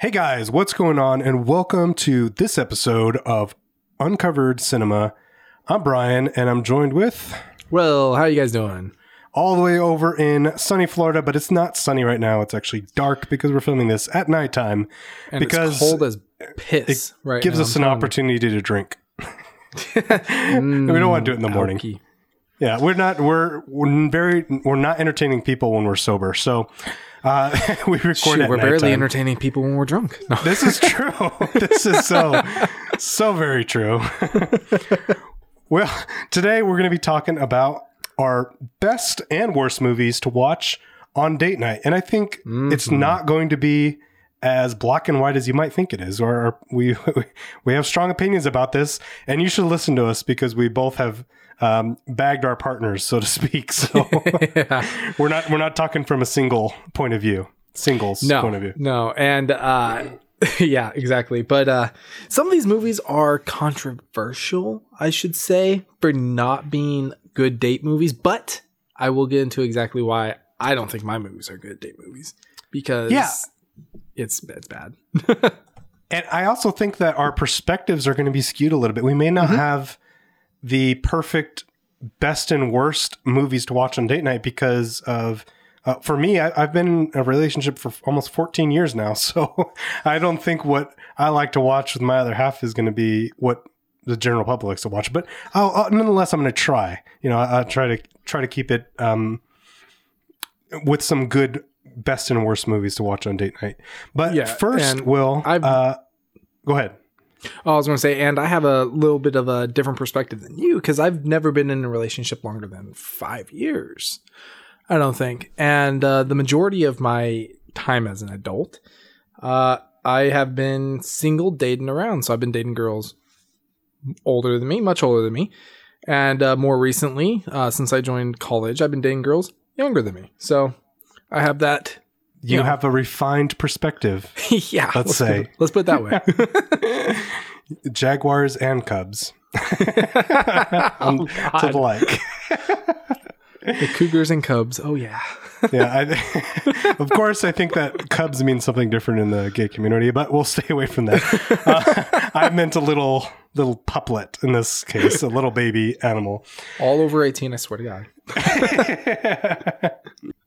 Hey guys, what's going on? And welcome to this episode of Uncovered Cinema. I'm Brian, and I'm joined with Will, how you guys doing? all the way over in sunny Florida, but it's not sunny right now. It's actually dark because we're filming this at nighttime. And Because it's cold as piss. right, Gives now. us I'm an telling opportunity to drink. we don't want to do it in the mm, morning. Alky. Yeah, we're not. We're we're very. We're not entertaining people when we're sober. So uh, we record Shoot, we're barely entertaining people when we're drunk. No. This is true. this is so so very true. well, today we're going to be talking about our best and worst movies to watch on date night, and I think it's not going to be as black and white as you might think it is. Or we we have strong opinions about this, and you should listen to us because we both have. Um, bagged our partners, so to speak. So we're not we're not talking from a single point of view, singles no, point of view. no, and uh, yeah, exactly. But uh, some of these movies are controversial, I should say, for not being good date movies. But I will get into exactly why I don't think my movies are good date movies because Yeah. it's it's bad. And I also think that our perspectives are going to be skewed a little bit. We may not have the perfect best and worst movies to watch on date night because of, uh, for me, I, I've been in a relationship for almost 14 years now. So I don't think what I like to watch with my other half is going to be what the general public likes to watch. But I'll, I'll- nonetheless, I'm going to try. You know, I, I'll try to try to keep it um, with some good best and worst movies to watch on date night. But Yeah, first, Will, I've- uh, go ahead. Oh, I was going to say, and I have a little bit of a different perspective than you because I've never been in a relationship longer than five years. I don't think. And uh, the majority of my time as an adult, uh, I have been single dating around. So I've been dating girls older than me, much older than me. And uh, more recently, uh, since I joined college, I've been dating girls younger than me. So I have that. You Yeah. have a refined perspective. yeah. Let's put say. it- let's put it that way. Jaguars and Cubs. oh, to the like. the Cougars and Cubs. Oh, yeah. Yeah. I, of course, I think that Cubs means something different in the gay community, but we'll stay away from that. Uh, I meant a little little puplet in this case, a little baby animal. All over 18, I swear to God.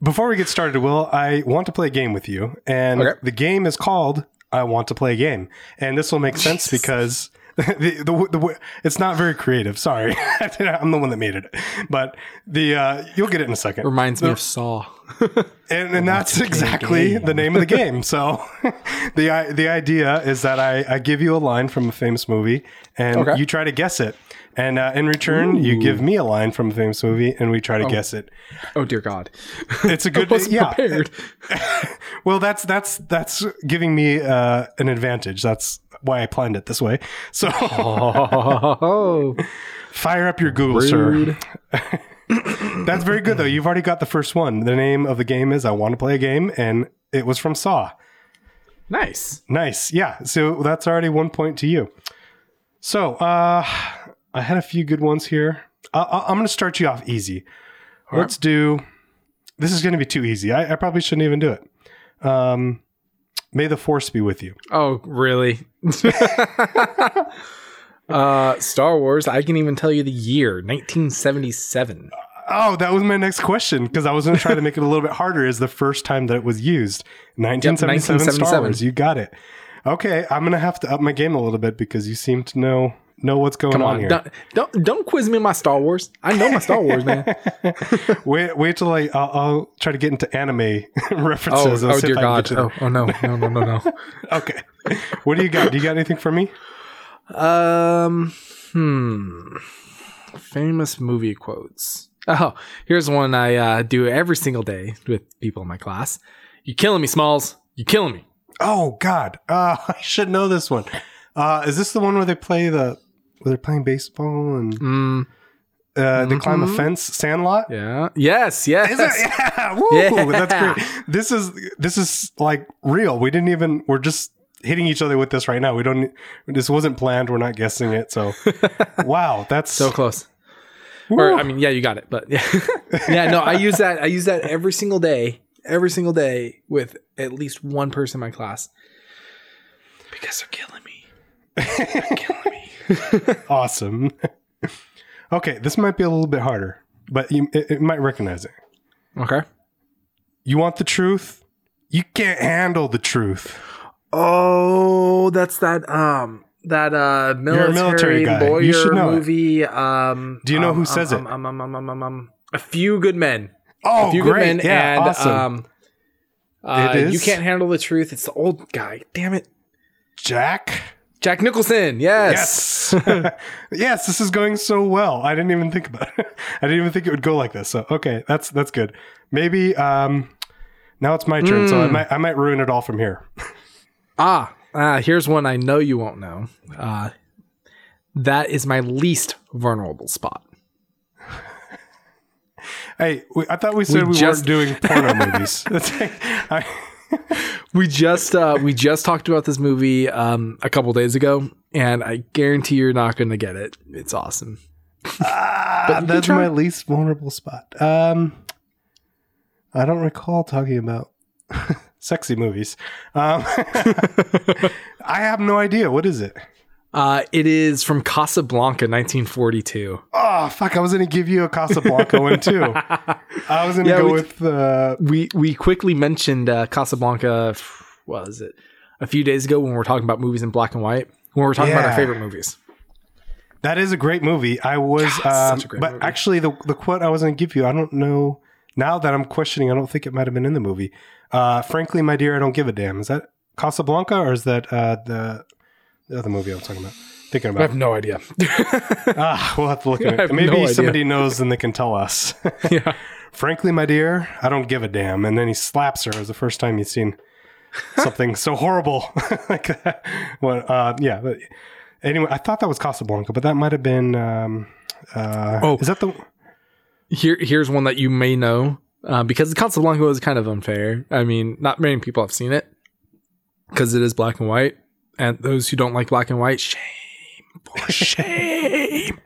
Before we get started, Will, I want to play a game with you. And Okay. the game is called I Want to Play a Game. And this will make sense because the, the, the, it's not very creative. Sorry. I'm the one that made it. But the uh, you'll get it in a second. Reminds me of Saw. And, and that's exactly the name of the game. So the the idea is that I, I give you a line from a famous movie and Okay. you try to guess it. And uh, in return, you give me a line from a famous movie and we try to guess it. Oh, dear God. It's a good Wasn't yeah. prepared. Well, that's that's that's giving me uh, an advantage. That's why I planned it this way. So Oh, fire up your Google, rude. sir. That's very good though. You've already got the first one. The name of the game is I Want to Play a Game, and it was from Saw. Nice. Nice, yeah. So that's already one point to you. So uh, I had a few good ones here. I- I- I'm going to start you off easy. Let's do. This is going to be too easy. I, I probably shouldn't even do it. Um, May the force be with you. Oh, really? uh, Star Wars. I can even tell you the year 1977. Oh, that was my next question because I was going to try to make it a little bit harder. Is the first time that it was used 1977, Star 1977. Wars? You got it. Okay, I'm going to have to up my game a little bit because you seem to know know what's going Come on, on, here. don't, don't don't quiz me on my Star Wars. I know my Star Wars, man. Wait, wait till I I'll, I'll try to get into anime Oh, references. I'll oh dear if I can God. get to them. Oh, oh no, no, no, no, no. Okay, what do you got? Do you got anything for me? Um, hmm. Famous movie quotes. Oh, here's one I uh, do every single day with people in my class. You killing me, Smalls. You killing me. Oh God, uh, I should know this one. Uh, is this the one where they play the where they're playing baseball and Mm, uh, they climb a fence? Sandlot. yeah. Yes. Yes. Is it? Yeah. Woo, Yeah. That's great. This is this is like real. We didn't even. We're just hitting each other with this right now. We don't. This wasn't planned. We're not guessing it. So, wow, that's So close. Woo. Or I mean, yeah, you got it. But yeah, yeah. No, I use that. I use that every single day. Every single day with at least one person in my class. Because they're killing me. They're killing me. Awesome. okay, this might be a little bit harder, but you it, it might recognize it. Okay. You want the truth? You can't handle the truth. Oh, that's that um that uh military, military guy. lawyer You should know it. movie. Um, Do you know um, who um, says um, it? Um, um, um, um, um, um, a few good men. Oh, a few great! good men, yeah, and awesome. um, uh, It is? you can't handle the truth. It's the old guy. Damn it, Jack. Jack Nicholson. Yes. Yes. yes, this is going so well. I didn't even think about it. I didn't even think it would go like this. So okay, that's that's good. Maybe um now it's my turn, so I Mm. might I might ruin it all from here. Ah, ah, here's one I know you won't know. Uh, that is my least vulnerable spot. Hey, we, I thought we said we, just- weren't doing porno movies. That's like, I, We just uh, we just talked about this movie um, a couple days ago, and I guarantee you're not going to get it. It's awesome. ah, that's my least vulnerable spot. Um, I don't recall talking about sexy movies. Um, I have no idea. What is it? Uh, it is from Casablanca, 1942. Oh fuck! I was gonna give you a Casablanca one too. I was gonna Yeah, go we- with uh, we we quickly mentioned uh, Casablanca. What was it? A few days ago when we were talking about movies in black and white. When we were talking about our favorite movies. that is a great movie. I was, God, um, such a great but movie. actually, the the quote I was gonna give you, I don't know. Now that I'm questioning, I don't think it might have been in the movie. Uh, Frankly, my dear, I don't give a damn. Is that Casablanca or is that uh, the the other movie I was talking about? Thinking about. I have no idea. ah, we'll have to look at it. Maybe no somebody knows and they can tell us. yeah. Frankly, my dear, I don't give a damn. And then he slaps her. It was the first time he's seen something so horrible like that. Well, uh, yeah. But anyway, I thought that was Casablanca, but that might have been. Um, uh, Oh. is that the? Here, here's one that you may know uh, because Casablanca was kind of unfair. I mean, not many people have seen it because it is black and white, and those who don't like black and white, shame, for shame.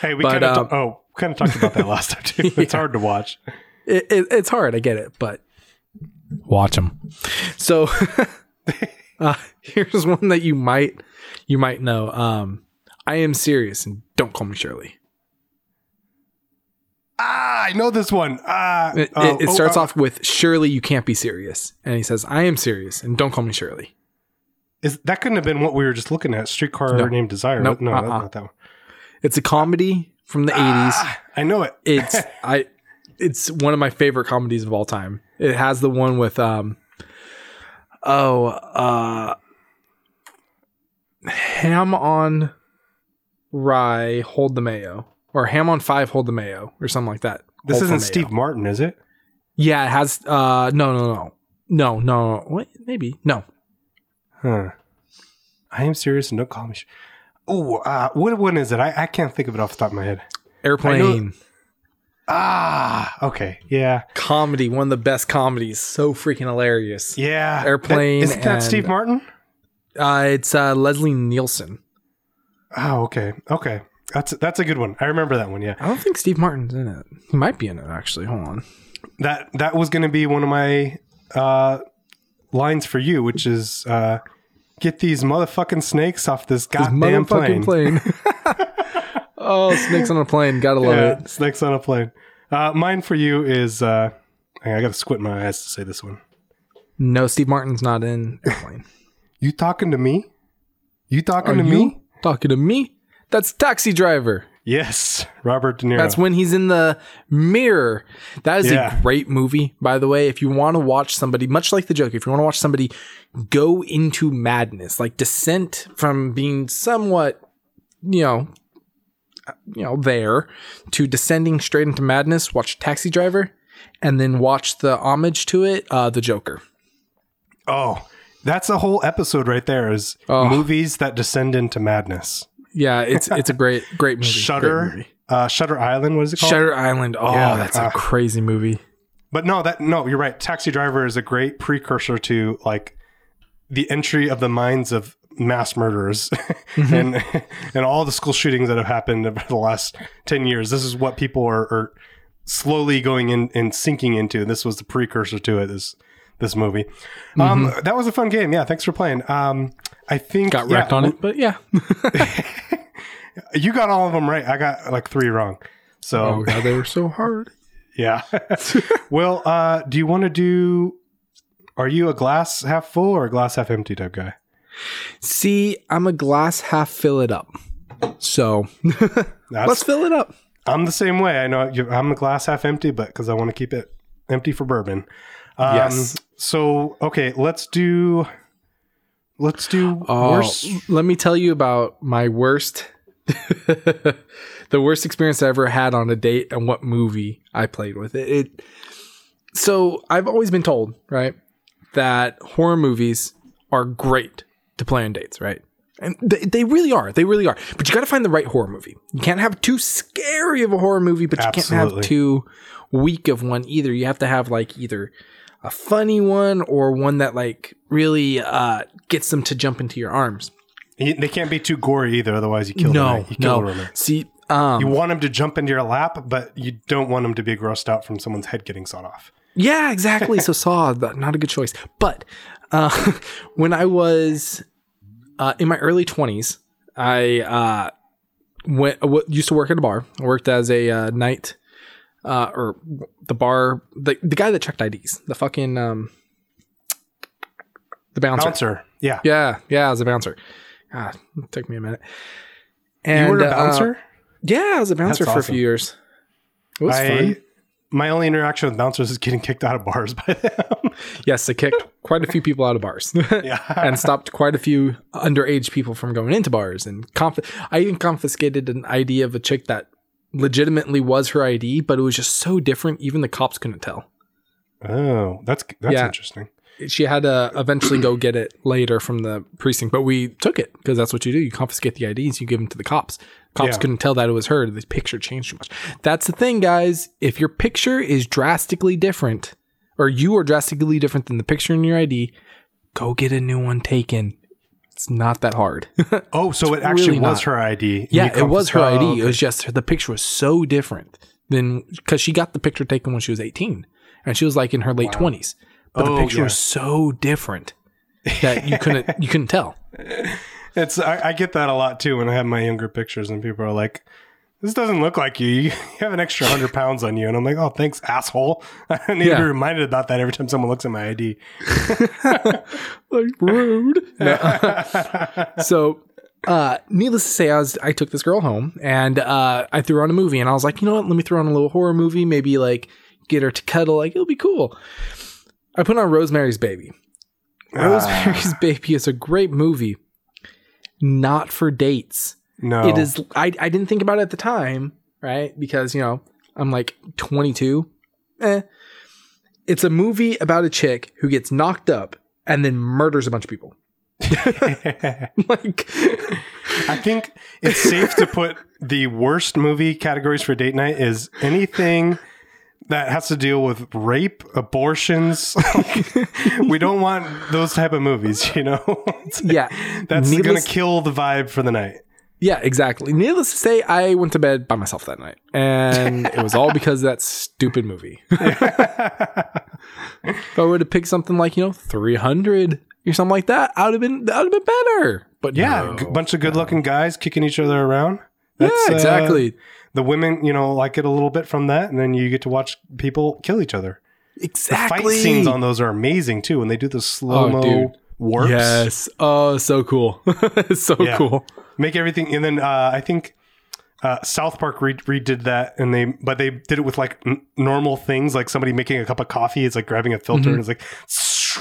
Hey, we kind of. um, oh, kind of talked about that last time too. It's Yeah. hard to watch. it, it, it's hard, I get it, but watch them. So uh, here's one that you might you might know. Um, I am serious, and don't call me Shirley. Ah, I know this one. Ah, It, oh, it, it oh, starts oh. off with Shirley, you can't be serious, and he says, "I am serious, and don't call me Shirley." Is that couldn't have been what we were just looking at? Streetcar No. named Desire. Nope, no, that's uh-uh. not that one. It's a comedy from the '80s. Ah, I know it. It's I. It's one of my favorite comedies of all time. It has the one with um. Oh, uh, ham on rye, hold the mayo, or ham on five, hold the mayo, or something like that. This Hold isn't. Steve Martin, is it? Yeah, it has. Uh, no, no, no, no, no, no. What? Maybe no. Huh. I am serious and don't call me. Sh- oh, uh, what one is it? I, I can't think of it off the top of my head. Airplane Ah, okay. Yeah. comedy, one of the best comedies. So freaking hilarious. Yeah. Airplane That, isn't that and- Steve Martin? Uh, it's uh, Leslie Nielsen. Oh, okay. Okay. That's that's a good one. I remember that one. Yeah. I don't think Steve Martin's in it. He might be in it actually. Hold on. That that was going to be one of my uh, lines for you, which is uh, get these motherfucking snakes off this This goddamn plane. plane. oh, snakes on a plane. Gotta love Yeah, it. snakes on a plane. Uh, mine for you is uh, I got to squint my eyes to say this one. No, Steve Martin's not in Airplane. You talking to me? You talking Are to you me? talking to me? That's Taxi Driver. Yes, Robert De Niro. That's when he's in the mirror. That is Yeah. a great movie, by the way. If you want to watch somebody, much like the Joker, if you want to watch somebody go into madness, like descent from being somewhat, you know, you know, there to descending straight into madness, watch Taxi Driver, and then watch the homage to it, uh, The Joker. oh, that's a whole episode right there. Is Oh. movies that descend into madness. Yeah, it's it's a great great movie. Shutter, Great movie. uh, Shutter Island. What is it called? Shutter Island. Oh, Yeah, that's uh, a crazy movie. But no, that no, you're right. Taxi Driver is a great precursor to like the entry of the minds of mass murderers Mm-hmm. and and all the school shootings that have happened over the last ten years. This is what people are, are slowly going in and sinking into. This was the precursor to it. This this movie. Um, Mm-hmm. that was a fun game. Yeah, thanks for playing. Um, I think Got yeah, wrecked on it, but yeah. You got all of them right. I got like three wrong. So Oh god, they were so hard. yeah. well, uh, do you want to do? Are you a glass half full or a glass half empty type guy? See, I'm a glass half fill it up. So let's fill it up. I'm the same way. I know I'm a glass half empty, but because I want to keep it empty for bourbon. Um, Yes. So okay, let's do. Let's do Oh, worst. let me tell you about my worst, the worst experience I ever had on a date and what movie I played with it. it. So I've always been told, right, that horror movies are great to play on dates, right? And they, they really are. They really are. But you got to find the right horror movie. You can't have too scary of a horror movie, but you can't have too weak of one either. You have to have like either a funny one or one that like really uh, gets them to jump into your arms. They can't be too gory either, otherwise you kill No, night. You kill no. See, um, You want them to jump into your lap, but you don't want them to be grossed out from someone's head getting sawed off. yeah, exactly. so Saw, not a good choice. But uh, when I was uh, in my early twenties, I uh, went used to work at a bar. I worked as a uh, night uh, or the bar, the the guy that checked IDs, the fucking um, the bouncer. Bouncer. Yeah. Yeah, yeah, I was a bouncer. God, it took me a minute. And you were a uh, bouncer? yeah, I was a bouncer That's for a few years. It was I, fun. My only interaction with bouncers is getting kicked out of bars by them. Yes, I kicked quite a few people out of bars. yeah. and stopped quite a few underage people from going into bars. And conf- I even confiscated an ID of a chick that legitimately was her ID, but it was just so different, even the cops couldn't tell. Oh, that's that's Yeah. interesting. She had to eventually go get it later from the precinct, but we took it because that's what you do. You confiscate the IDs, you give them to the cops. Cops Yeah. couldn't tell that it was her. The picture changed too much. That's the thing, guys. If your picture is drastically different, or you are drastically different than the picture in your ID, go get a new one taken. It's not that hard. Oh, so it actually really was not. her ID. Yeah, it was her ID. Oh, It was just her, the picture was so different than because she got the picture taken when she was 18 and she was like in her late 20s. But Oh, the picture yeah. was so different that you couldn't you couldn't tell. It's I, I get that a lot too when I have my younger pictures and people are like, "This doesn't look like you. You have an extra hundred pounds on you," and I'm like, "Oh, thanks, asshole." I need to be reminded about that every time someone looks at my ID. Like rude. so uh needless to say I was I took this girl home and uh I threw on a movie and I was like, "You know what? Let me throw on a little horror movie, maybe like get her to cuddle, like it'll be cool." I put on Rosemary's Baby. Rosemary's Baby is a great movie. Not for dates. No, It is I I didn't think about it at the time, right? Because, you know, I'm like 22. Eh. It's a movie about a chick who gets knocked up and then murders a bunch of people. like I think it's safe to put the worst movie categories for date night is anything that has to deal with rape, abortions. we don't want those type of movies, you know. Yeah. that's gonna kill the vibe for the night. Yeah, exactly. Needless to say, I went to bed by myself that night. And it was all because of that stupid movie. if I were to pick something like, you know, 300 or something like that, I would have been that would have been better. But Yeah, no. a bunch of good-looking guys kicking each other around. yeah, That's, uh, exactly. the women, you know, like it a little bit from that, and then you get to watch people kill each other. Exactly. The fight scenes on those are amazing too. When they do the slow mo dude. warps, Yes. Oh, so cool. so Yeah. cool. Make everything. And then uh, I think uh, South Park re- redid that, and they but they did it with like n- normal things, like somebody making a cup of coffee It's like grabbing a filter and it's like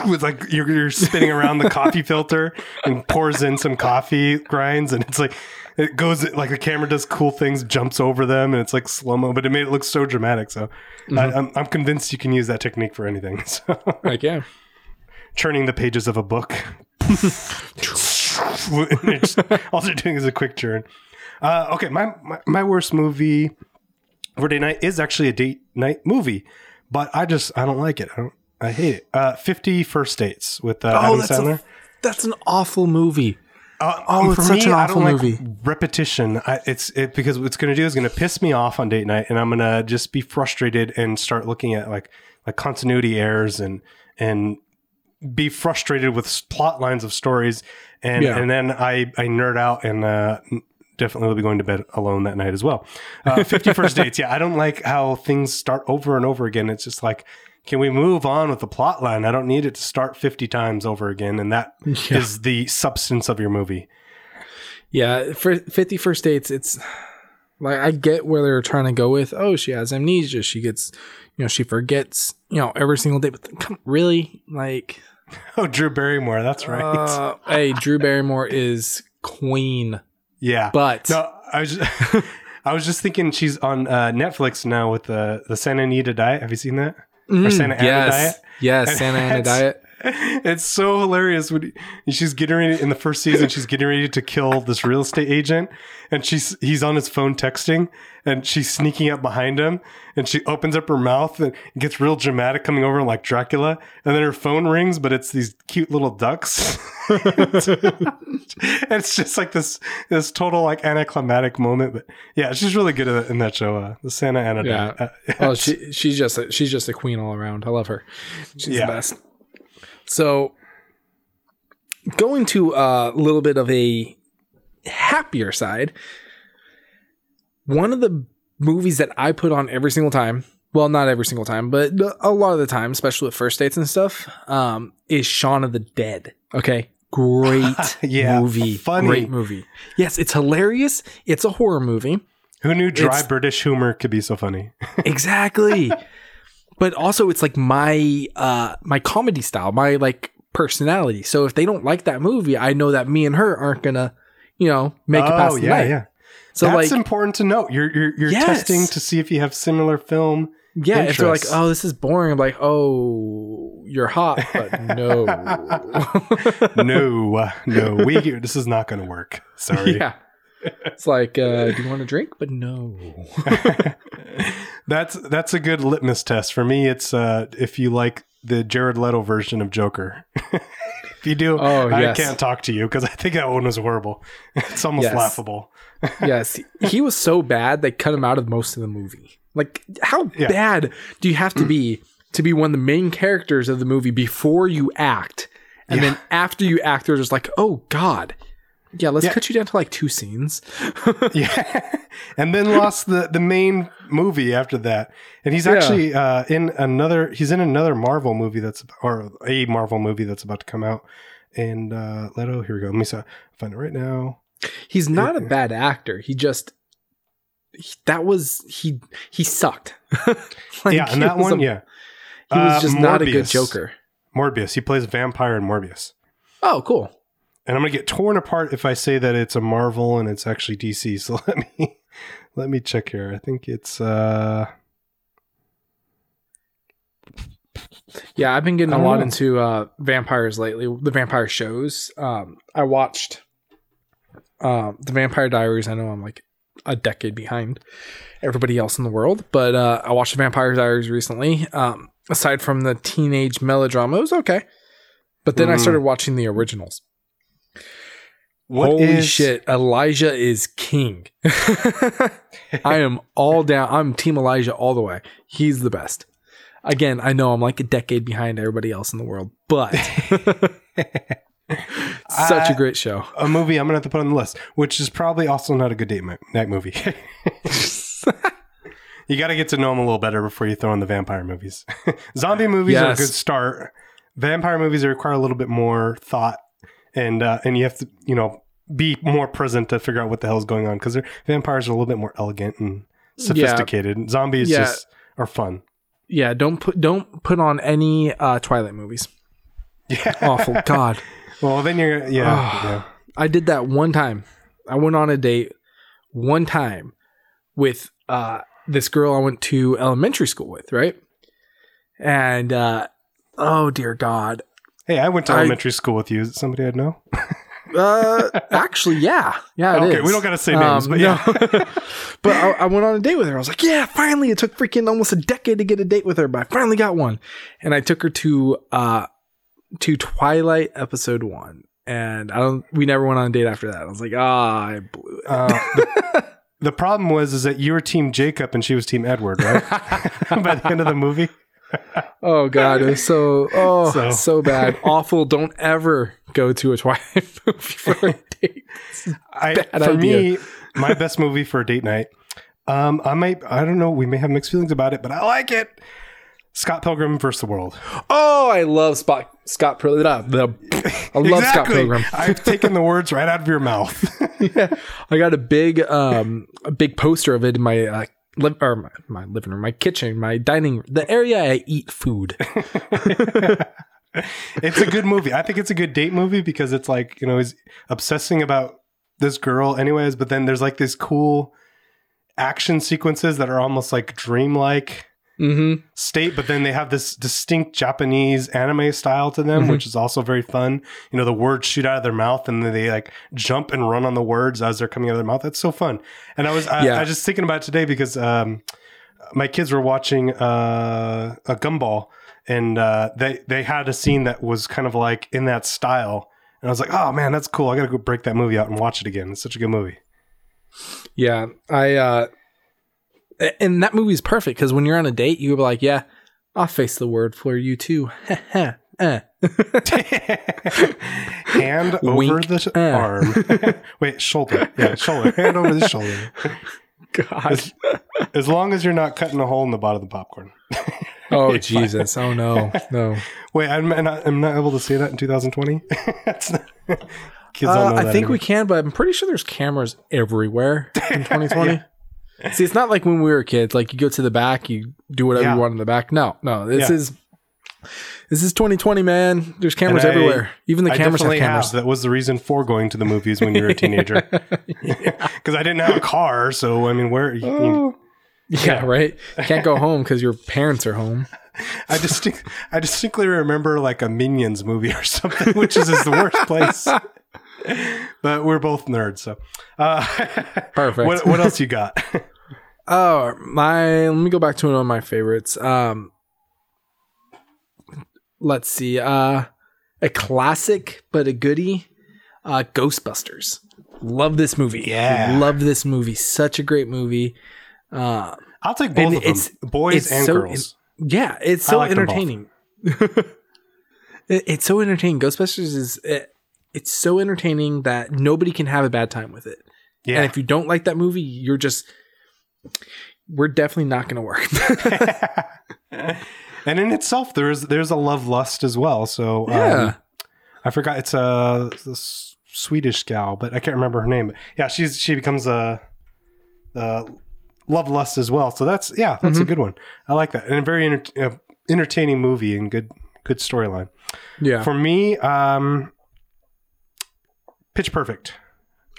with like you're, you're spinning around the coffee filter and pours in some coffee grinds, and it's like. It goes like the camera does cool things, jumps over them, and it's like slow mo. But it made it look so dramatic. So I, I'm, I'm convinced you can use that technique for anything. So Like, yeah. churning the pages of a book. All they're doing is a quick churn. Uh, okay, my, my my worst movie for date night is actually a date night movie, but I just I don't like it. I don't. I hate it. Uh, Fifty First Dates with uh, Adam that's, Sandler. a, that's an awful movie. Uh, Oh, it's such an I awful don't movie. like repetition. I, it's it because what it's going to do is going to piss me off on date night, and I'm going to just be frustrated and start looking at like like continuity errors and and be frustrated with plot lines of stories, and Yeah. and then I I nerd out and uh, definitely will be going to bed alone that night as well. Uh, Fifty First Dates, yeah, I don't like how things start over and over again. It's just like. Can we move on with the plot line? I don't need it to start 50 times over again. And that is Yeah. the substance of your movie. Yeah, for 50 First Dates, it's like I get where they're trying to go with. Oh, she has amnesia. She gets, you know, she forgets, you know, every single day. But come, really, like, Oh, Drew Barrymore. That's right. uh, hey, Drew Barrymore is queen, yeah. but No, I was just, I was just thinking she's on uh, Netflix now with the the Santa Anita diet. Have you seen that? Mm, Santa Ana yes, diet? yes, Santa Ana diet. It's so hilarious when he- she's getting ready in the first season. She's getting ready to kill this real estate agent, and she's he's on his phone texting, and she's sneaking up behind him, and she opens up her mouth and gets real dramatic, coming over like Dracula, and then her phone rings, but it's these cute little ducks. it's just like this this total like anticlimactic moment, but yeah, she's really good in that show, uh, the Santa Ana. Yeah. Oh, she she's just a, she's just a queen all around. I love her. She's Yeah. the best. So, going to a little bit of a happier side, one of the movies that I put on every single time. Well, not every single time, but a lot of the time, especially with first dates and stuff, um, is Shaun of the Dead. Okay, great Yeah, movie, funny. great movie. Yes, it's hilarious. It's a horror movie. Who knew dry It's- British humor could be so funny? exactly but also it's like my uh my comedy style my like personality so if they don't like that movie i know that me and her aren't gonna you know make it past the Oh, yeah, night yeah. so That's like important to note. You're you're you're Yes. testing to see if you have similar film. yeah if they're like oh this is boring i'm like oh you're hot but no no, no, we this is not going to work. Sorry. yeah it's like uh do you want a drink but no that's that's a good litmus test for me. It's uh, if you like the Jared Leto version of Joker. if you do, Oh, I can't talk to you because I think that one was horrible. It's almost Yes. laughable. yes he was so bad they cut him out of most of the movie like how Yeah. bad do you have to be to be one of the main characters of the movie before you act and then after you act they're just like oh god yeah let's Yeah. cut you down to like two scenes Yeah, and then lost the the main movie after that. And he's Yeah. actually uh, in another. He's in another Marvel movie that's or a Marvel movie that's about to come out. And uh, Leto, here we go. Let me find it right now. he's not a bad actor he just he- that was he he sucked Like, yeah, and that one, a- yeah, he was Uh, just not a good joker Morbius. He plays vampire in Morbius. oh cool And I'm gonna get torn apart if I say that it's a Marvel and it's actually DC. So let me let me check here. I think it's uh Yeah, I've been getting a lot know. into uh, vampires lately. The vampire shows. Um, I watched um, the Vampire Diaries. I know I'm like a decade behind everybody else in the world, but uh, I watched the Vampire Diaries recently. Um, aside from the teenage melodrama, it was okay. But then I Mm. started watching the originals. What Holy is- shit, Elijah is king. I am all down. I'm Team Elijah all the way. He's the best. Again, I know I'm like a decade behind everybody else in the world, but such a great show. a movie I'm gonna have to put on the list, which is probably also not a good date night movie. you got to get to know them a little better before you throw in the vampire movies. Zombie movies are a good start. Vampire movies require a little bit more thought, and uh, and you have to you know be more present to figure out what the hell's going on because vampires are a little bit more elegant and sophisticated. Zombies Yeah. just are fun. Yeah, don't put don't put on any uh, Twilight movies. Yeah. Awful. God, Well, then you're yeah. Ah. yeah. I did that one time. I went on a date one time with uh, this girl I went to elementary school with, right? And uh, oh dear God, Hey, I went to I- elementary school with you. Is it somebody I know? Uh, actually, yeah, yeah. it Okay, is. we don't gotta say names, but yeah. no. but I, I went on a date with her. I was like, yeah, finally. It took freaking almost a decade to get a date with her, but I finally got one. And I took her to uh to Twilight episode one, and I don't. We never went on a date after that. I was like, ah, I blew it. Uh, the, the problem was is that you were team Jacob and she was team Edward, right? By the end of the movie. oh god, it was so oh So- so, bad, awful. Don't ever go to a Twilight movie for a date. I, for idea. me, my best movie for a date night. Um, I might, I don't know, we may have mixed feelings about it, but I like it. Scott Pilgrim versus the World. Oh, I love Spot Scott Pilgrim. I love Scott Pilgrim. I've taken the words right out of your mouth. yeah, I got a big um a big poster of it in my uh, live or my, my living room, my kitchen, my dining, the area I eat food. It's a good movie. I think it's a good date movie because it's like, you know, he's obsessing about this girl anyways, but then there's like these cool action sequences that are almost like dreamlike mm-hmm. state, but then they have this distinct Japanese anime style to them, Mhm. which is also very fun. You know, the words shoot out of their mouth and then they like jump and run on the words as they're coming out of their mouth. That's so fun. And I was, I, Yeah. I was just thinking about it today because um, my kids were watching uh, a Gumball and uh, they, they had a scene that was kind of like in that style. And I was like, oh man, that's cool. I got to go break that movie out and watch it again. It's such a good movie. Yeah, I uh and that movie is perfect because when you're on a date, you be like, "Yeah, I'll face the word for you too." Eh. Hand over the Uh. arm. Wait, shoulder. Yeah, shoulder. Hand over the shoulder. God. As long as you're not cutting a hole in the bottom of the popcorn. Oh Jesus. Oh no. No. Wait, I'm not, I'm not able to say that in 2020. That's not, kids Uh, I think we can, but I'm pretty sure there's cameras everywhere in 2020. See, it's not like when we were kids. Like you go to the back, you do whatever Yeah. you want in the back. No, no. This Yeah. is this is 2020, man. There's cameras I- everywhere. Even the I cameras have cameras. have. That was the reason for going to the movies when you were a teenager. Because I didn't have a car, so I mean, where? You, you- Yeah, right. You can't go home because your parents are home. I distinct, I distinctly remember like a Minions movie or something, which is, is the worst place. But we're both nerds, so uh, Perfect. What, what else you got? Oh, my. Let me go back to one of my favorites. Um, let's see. Uh, a classic but a goodie. Uh, Ghostbusters. Love this movie. Yeah. love this movie. Such a great movie. Uh, I'll take both And of them, boys it's and so girls. yeah, it's so like entertaining. It- it's so entertaining. Ghostbusters is it, it's so entertaining that nobody can have a bad time with it. yeah, And if you don't like that movie, you're just we're definitely not going to work. and in itself, there's there's a love lust as well. So um, Yeah. I forgot it's a, this Swedish gal, but I can't remember her name. But yeah, she's she becomes a, a love lust as well. So that's yeah, that's Mm-hmm. a good one. I like that, and a very enter- uh, entertaining movie and good good storyline. yeah. For me, um, Pitch Perfect.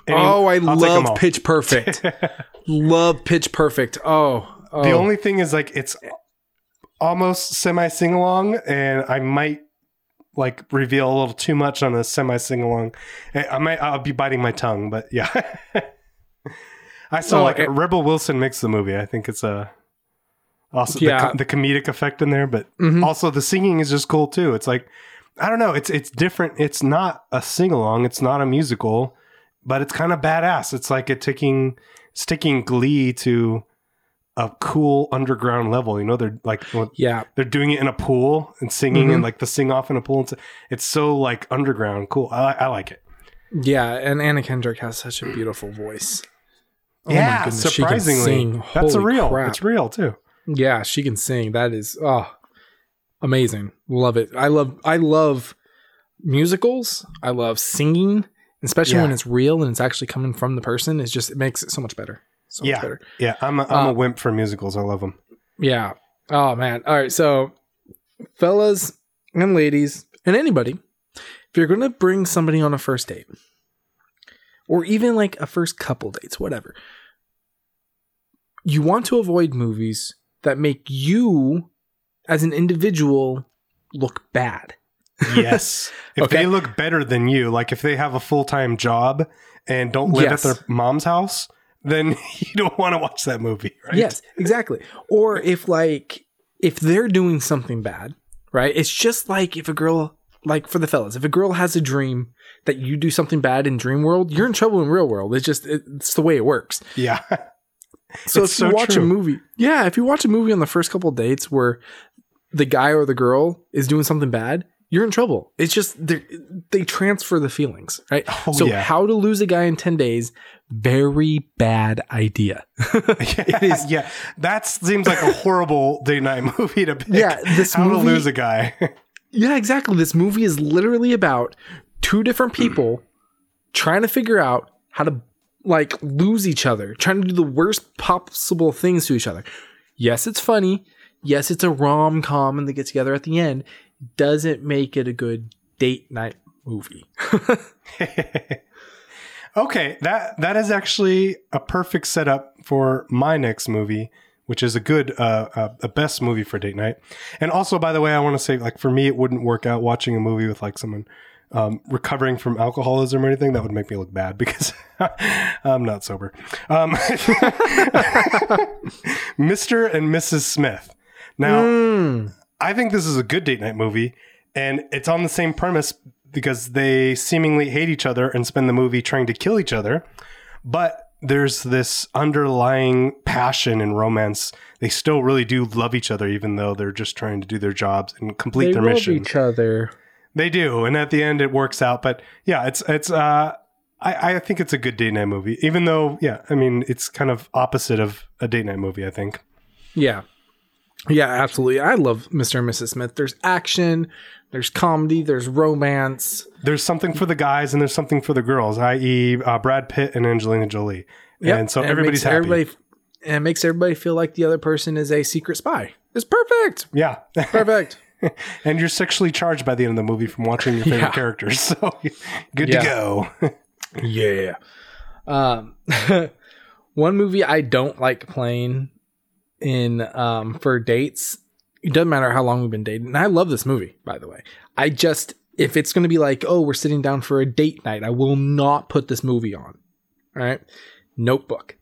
Any- oh, I I'll take 'em all. love Pitch Perfect. love Pitch Perfect. Oh, oh. The only thing is like it's almost semi sing along, and I might like reveal a little too much on a semi sing along. I might I'll be biting my tongue, but yeah. I still Oh, like it. Rebel Wilson makes the movie. I think it's a also Yeah. the, the comedic effect in there, but Mhm. also the singing is just cool too. It's like I don't know. It's it's different. It's not a sing along. It's not a musical, but it's kind of badass. It's like a taking sticking Glee to a cool underground level. You know, they're like yeah. they're doing it in a pool and singing Mhm. and like the sing off in a pool. It's, it's so like underground, cool. I, I like it. Yeah, and Anna Kendrick has such a beautiful voice. Oh yeah, goodness, she can surprisingly, sing. that's a real. crap. It's real too. Yeah, she can sing. That is oh amazing. Love it. I love I love musicals. I love singing, especially Yeah. when it's real and it's actually coming from the person. It's just it makes it so much better. So Yeah. much better. Yeah, I'm a, I'm a Uh, wimp for musicals. I love them. Yeah. Oh man. All right. So, fellas and ladies and anybody, if you're gonna bring somebody on a first date, or even like a first couple dates, whatever, you want to avoid movies that make you, as an individual, look bad. Yes. if Okay. they look better than you, like if they have a full time job and don't live Yes. at their mom's house, then you don't want to watch that movie, right? Yes, exactly. Or if like if they're doing something bad, right? It's just like if a girl like for the fellas, if a girl has a dream that you do something bad in dream world, you're in trouble in real world. It's just it's the way it works. Yeah. So It's if you so watch true. a movie, yeah, if you watch a movie on the first couple of dates where the guy or the girl is doing something bad, you're in trouble. It's just they they transfer the feelings, right? Oh, so yeah. how to lose a guy in 10 days, very bad idea. it is. Yeah, that seems like a horrible date night movie to pick. Yeah, this how movie- to lose a guy. Yeah, exactly. This movie is literally about two different hmm. people trying to figure out how to like lose each other, trying to do the worst possible things to each other. Yes, it's funny. Yes, it's a rom com and they get together at the end. Doesn't make it a good date night movie. okay, that that is actually a perfect setup for my next movie, which is a good, uh, uh, a best movie for date night. And also, by the way, I want to say, like, for me, it wouldn't work out watching a movie with like someone um, recovering from alcoholism or anything. That would make me look bad because I'm not sober. Um, Mr. and Mrs. Smith. Now, Mm. I think this is a good date night movie, and it's on the same premise because they seemingly hate each other and spend the movie trying to kill each other. But there's this underlying passion and romance. They still really do love each other, even though they're just trying to do their jobs and complete They their mission. each other. They do, and at the end, it works out. But yeah, it's it's. uh I, I think it's a good date night movie, even though, yeah, I mean, it's kind of opposite of a date night movie. I think. Yeah. Yeah, absolutely. I love Mr. and Mrs. Smith. There's action, there's comedy, there's romance. there's something for the guys and there's something for the girls, i.e., uh, Brad Pitt and Angelina Jolie. Yep, And so it everybody's happy. Everybody, and it makes everybody feel like the other person is a secret spy. It's perfect. yeah. Perfect. and you're sexually charged by the end of the movie from watching your favorite Yeah. characters. So good Yeah. to go. yeah. Um, one movie I don't like playing in um for dates. It doesn't matter how long we've been dating. And I love this movie, by the way. I just if it's going to be like, oh, we're sitting down for a date night, I will not put this movie on. All right. Notebook.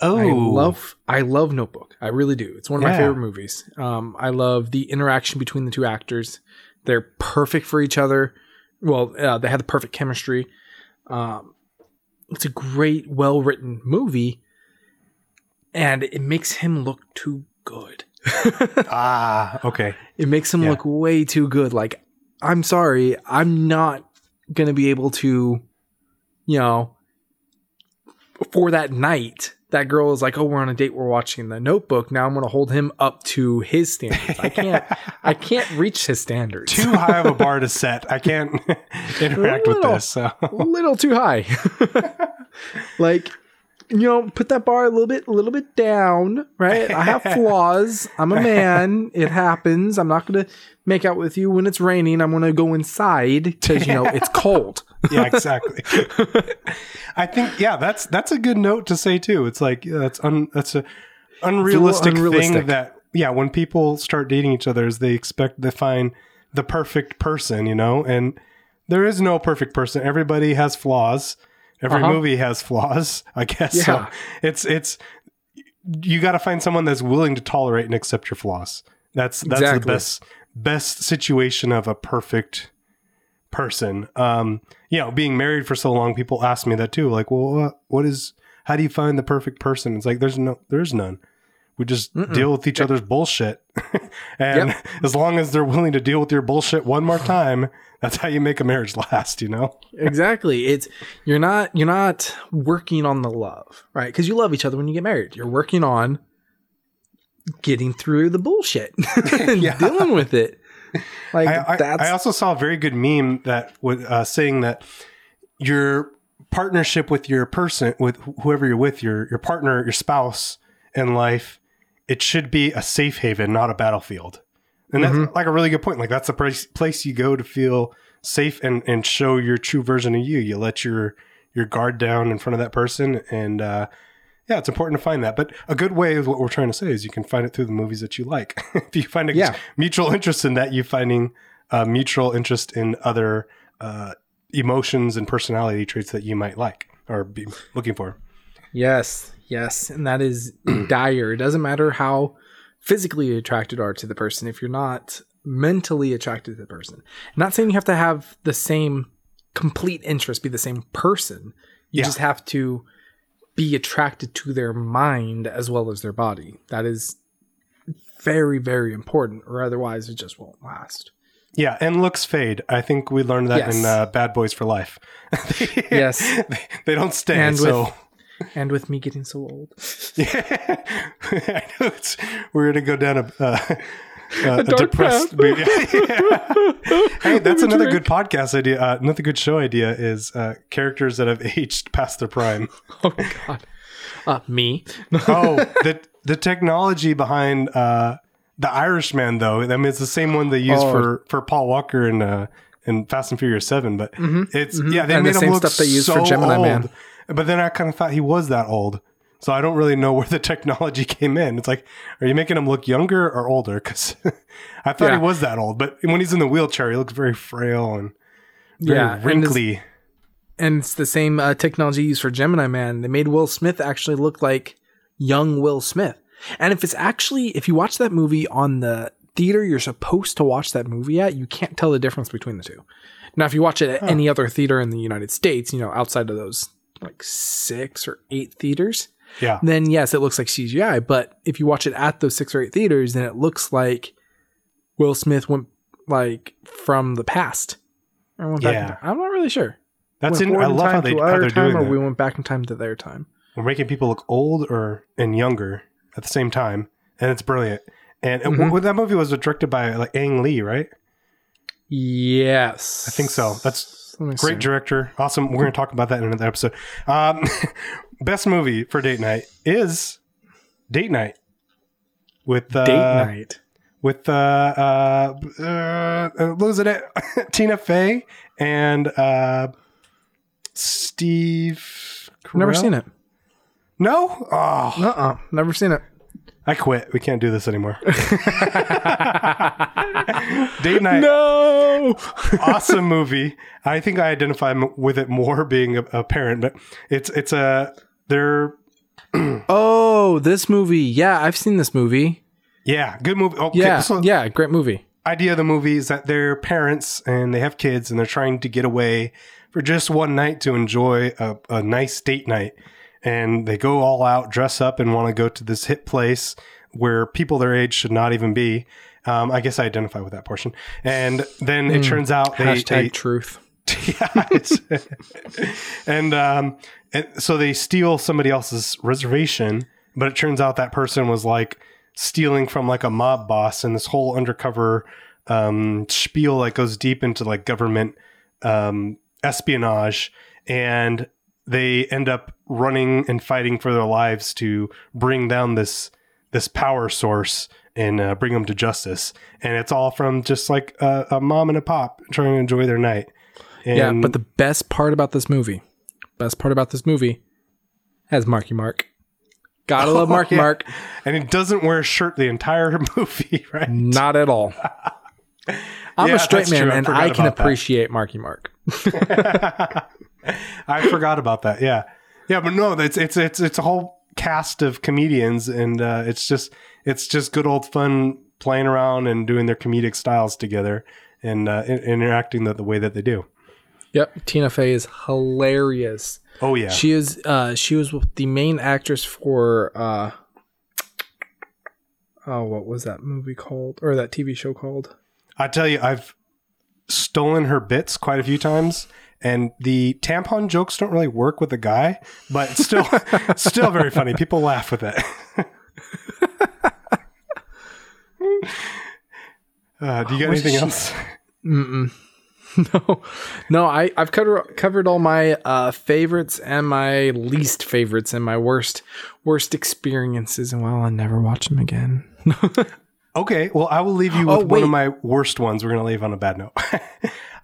Oh, I love I love Notebook. I really do. It's one of my favorite movies. Um, I love the interaction between the two actors. They're perfect for each other. Well, uh, they have the perfect chemistry. Um, it's a great, well written movie, and it makes him look too good. Ah, okay. It makes him Yeah. look way too good. Like, I'm sorry, I'm not gonna be able to, you know, for that night. That girl is like, "Oh, we're on a date. We're watching The Notebook. Now I'm going to hold him up to his standards. I can't. I can't reach his standards. Too high of a bar to set. I can't interact with this. So. a little too high. like, you know, put that bar a little bit, a little bit down. Right. I have flaws. I'm a man. It happens. I'm not going to make out with you when it's raining. I'm going to go inside because you know it's cold. yeah, exactly. I think yeah, that's that's a good note to say too. It's like uh, yeah, that's un, that's a unrealistic, unrealistic. thing that yeah, when people start dating each other, is they expect to find the perfect person, you know, and there is no perfect person. Everybody has flaws. Every Uh-huh. movie has flaws, I guess. So it's it's you got to find someone that's willing to tolerate and accept your flaws. That's that's the best best situation of a perfect person. Um, you know, being married for so long, people ask me that too. Like, well, what is? How do you find the perfect person? It's like there's no, there's none. We just deal with each other's bullshit, and Yep. as long as they're willing to deal with your bullshit one more time, that's how you make a marriage last. You know? exactly. It's you're not you're not working on the love, right? Because you love each other when you get married. You're working on getting through the bullshit, and Yeah. dealing with it. Like I, I also saw a very good meme that was uh, saying that your partnership with your person, with whoever you're with, your your partner, your spouse in life, it should be a safe haven, not a battlefield. And that's Mm-hmm. like a really good point. Like that's the place place you go to feel safe and and show your true version of you. You let your your guard down in front of that person, and uh, yeah, it's important to find that. But a good way is what we're trying to say is you can find it through the movies that you like. if you find a Yeah. mutual interest in that, you finding uh, mutual interest in other uh, emotions and personality traits that you might like or be looking for. Yes, yes, and that is dire. It doesn't matter how physically attracted are to the person if you're not mentally attracted to the person. not saying you have to have the same complete interest, be the same person. You Yeah. just have to be attracted to their mind as well as their body. That is very, very important, or otherwise it just won't last. Yeah, and looks fade. I think we learned that Yes. in uh, Bad Boys for Life. Yes. they, they don't stay. And so with- And with me getting so old, yeah, I know it's, we're gonna go down a. Uh, uh, a depressed movie. hey, that's another good podcast idea. Uh, another good show idea is uh, characters that have aged past their prime. oh god, uh, me. oh, the the technology behind uh, the Irishman, though. I mean, it's the same one they used Oh. for for Paul Walker in uh, in Fast and Furious Seven. But it's yeah, they And the made him same stuff they used so for Gemini old. Man. But then I kind of thought he was that old. So I don't really know where the technology came in. It's like, are you making him look younger or older? Because I thought Yeah. he was that old, but when he's in the wheelchair, he looks very frail and very Yeah, and wrinkly. and it's the same uh, technology used for Gemini Man. They made Will Smith actually look like young Will Smith. And if it's actually, if you watch that movie on the theater you're supposed to watch that movie at, you can't tell the difference between the two. Now, if you watch it at any other theater in the United States, you know, outside of those like six or eight theaters, yeah, then yes, it looks like CGI. But if you watch it at those six or eight theaters, then it looks like Will Smith went like from the past. Or went Yeah. I'm not really sure that's in. I love how they to how they're time, doing or that. we went back in time to their time. We're making people look old or and younger at the same time, and it's brilliant. And Mhm. w- that movie was directed by like Ang Lee, right? Yes, I think so. That's Great see. director, awesome. We're going to talk about that in another episode. Um, best movie for date night is Date Night with uh, date night. with uh, uh, uh, what it? Tina Fey and uh, Steve. Never seen it. No. Oh, Uh uh Never seen it. I quit. We can't do this anymore. Date night, No. awesome movie. I think I identify m- with it more being a, a parent, but it's it's a they're oh, this movie. Yeah, I've seen this movie. yeah good movie. Okay, Yeah, so yeah, great movie. idea of the movie is that they're parents and they have kids and they're trying to get away for just one night to enjoy a, a nice date night. And they go all out, dress up, and want to go to this hit place where people their age should not even be. Um, I guess I identify with that portion. And then it turns out they, Hashtag they truth. yeah, and um, and so they steal somebody else's reservation, but it turns out that person was like stealing from like a mob boss, and this whole undercover um, spiel that goes deep into like government um, espionage, and they end up running and fighting for their lives to bring down this this power source and uh, bring them to justice. And it's all from just like a, a mom and a pop trying to enjoy their night. And yeah, but the best part about this movie, best part about this movie, has Marky Mark. Gotta love Marky yeah. Mark. and he doesn't wear a shirt the entire movie, right? Not at all. I'm Yeah, a straight man and I can about that. appreciate Marky Mark. I forgot about that. Yeah, yeah, but no, it's it's it's it's a whole cast of comedians, and uh, it's just it's just good old fun playing around and doing their comedic styles together and uh, in- interacting the, the way that they do. Yep, Tina Fey is hilarious. Oh yeah, She is uh she was the main actress for uh Oh, what was that movie called? Or that TV show called? I tell you, I've stolen her bits quite a few times. And the tampon jokes don't really work with the guy, but still still very funny. People laugh with it. Uh, do you got anything she- else? Mm-mm. No, no. I I've covered covered all my uh, favorites and my least favorites and my worst worst experiences, and well, I'll never watch them again. Okay, well, I will leave you with Oh, one of my worst ones. We're going to leave on a bad note.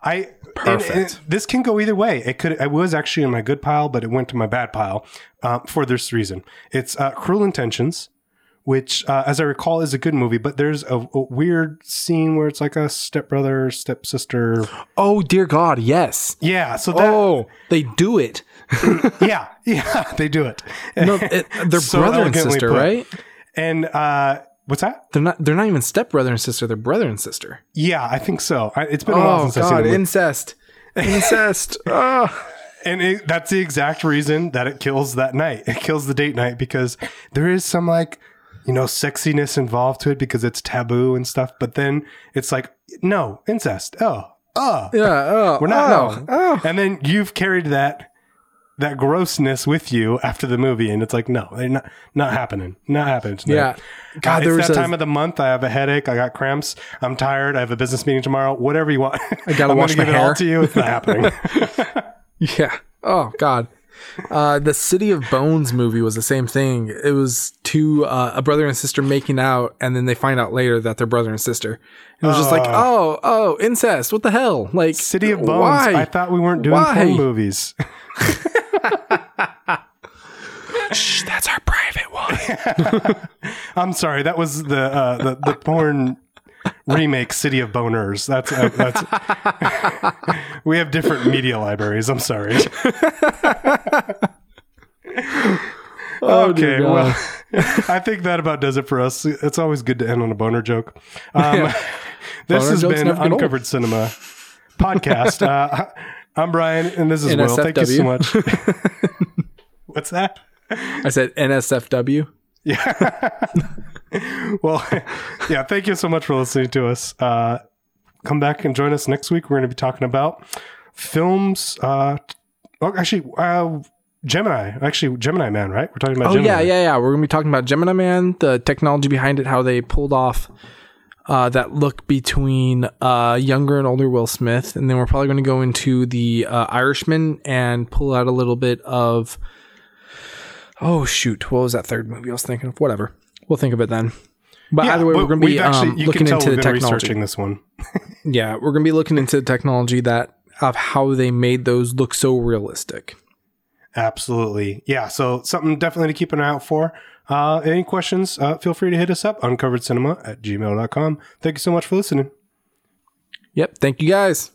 I Perfect. and this can go either way. It could. I was actually in my good pile, but it went to my bad pile uh, for this reason. It's uh, Cruel Intentions, which, uh, as I recall, is a good movie. But there's a, a weird scene where it's like a stepbrother, stepsister. oh dear God, yes. Yeah. So that. Oh, they do it. Yeah. Yeah. They do it. No, it, they're So brother and sister, put. right? And uh, what's that? They're not. They're not even step brother and sister. They're brother and sister. Yeah, I think so. I, it's been a while Oh since I've seen God, incest, incest. Ah. And it, that's the exact reason that it kills that night. It kills the date night because there is some like you know, sexiness involved to it because it's taboo and stuff. But then it's like, no, incest. Oh, oh, Yeah. Oh, we're not. oh, no. oh. And then you've carried that that grossness with you after the movie, and it's like, no, they're not not happening. Not happening. tonight. Yeah. God, God, it's there was that a- time of the month. I have a headache. I got cramps. I'm tired. I have a business meeting tomorrow. Whatever you want. I gotta I'm wash my give it all hair. to you. It's not happening. Yeah. Oh God. Uh, the City of Bones movie was the same thing. It was two uh, a brother and sister making out, and then they find out later that they're brother and sister. And it was just like, oh, oh, incest. What the hell? Like City of Bones. Why? I thought we weren't doing Why? porn movies. Shh, that's our private one. I'm sorry. That was the uh, the, the porn remake City of Boners. That's uh, that's. we have different media libraries. I'm sorry. Oh, okay, God. well, I think that about does it for us. It's always good to end on a boner joke. Um, this Boner has been never old. Uncovered Cinema podcast. Uh, I'm Brian, and this is Will. Thank you so much. What's that? I said NSFW. Yeah. well, yeah, thank you so much for listening to us. Uh, come back and join us next week. We're going to be talking about films. Uh, oh, actually, uh, Gemini. Actually, Gemini Man, right? We're talking about Oh Gemini. yeah, yeah, yeah. We're gonna be talking about Gemini Man, the technology behind it, how they pulled off uh, that look between uh, younger and older Will Smith, and then we're probably going to go into the uh, Irishman and pull out a little bit of. Oh shoot! What was that third movie I was thinking of? Whatever, we'll think of it then. But Yeah, either way, we're going to be actually, um, looking into the technology. researching this one. Yeah, we're going to be looking into the technology that of how they made those look so realistic. Absolutely. Yeah. So something definitely to keep an eye out for. Uh, any questions, uh, feel free to hit us up, uncoveredcinema at gmail.com. Thank you so much for listening. Yep. Thank you guys.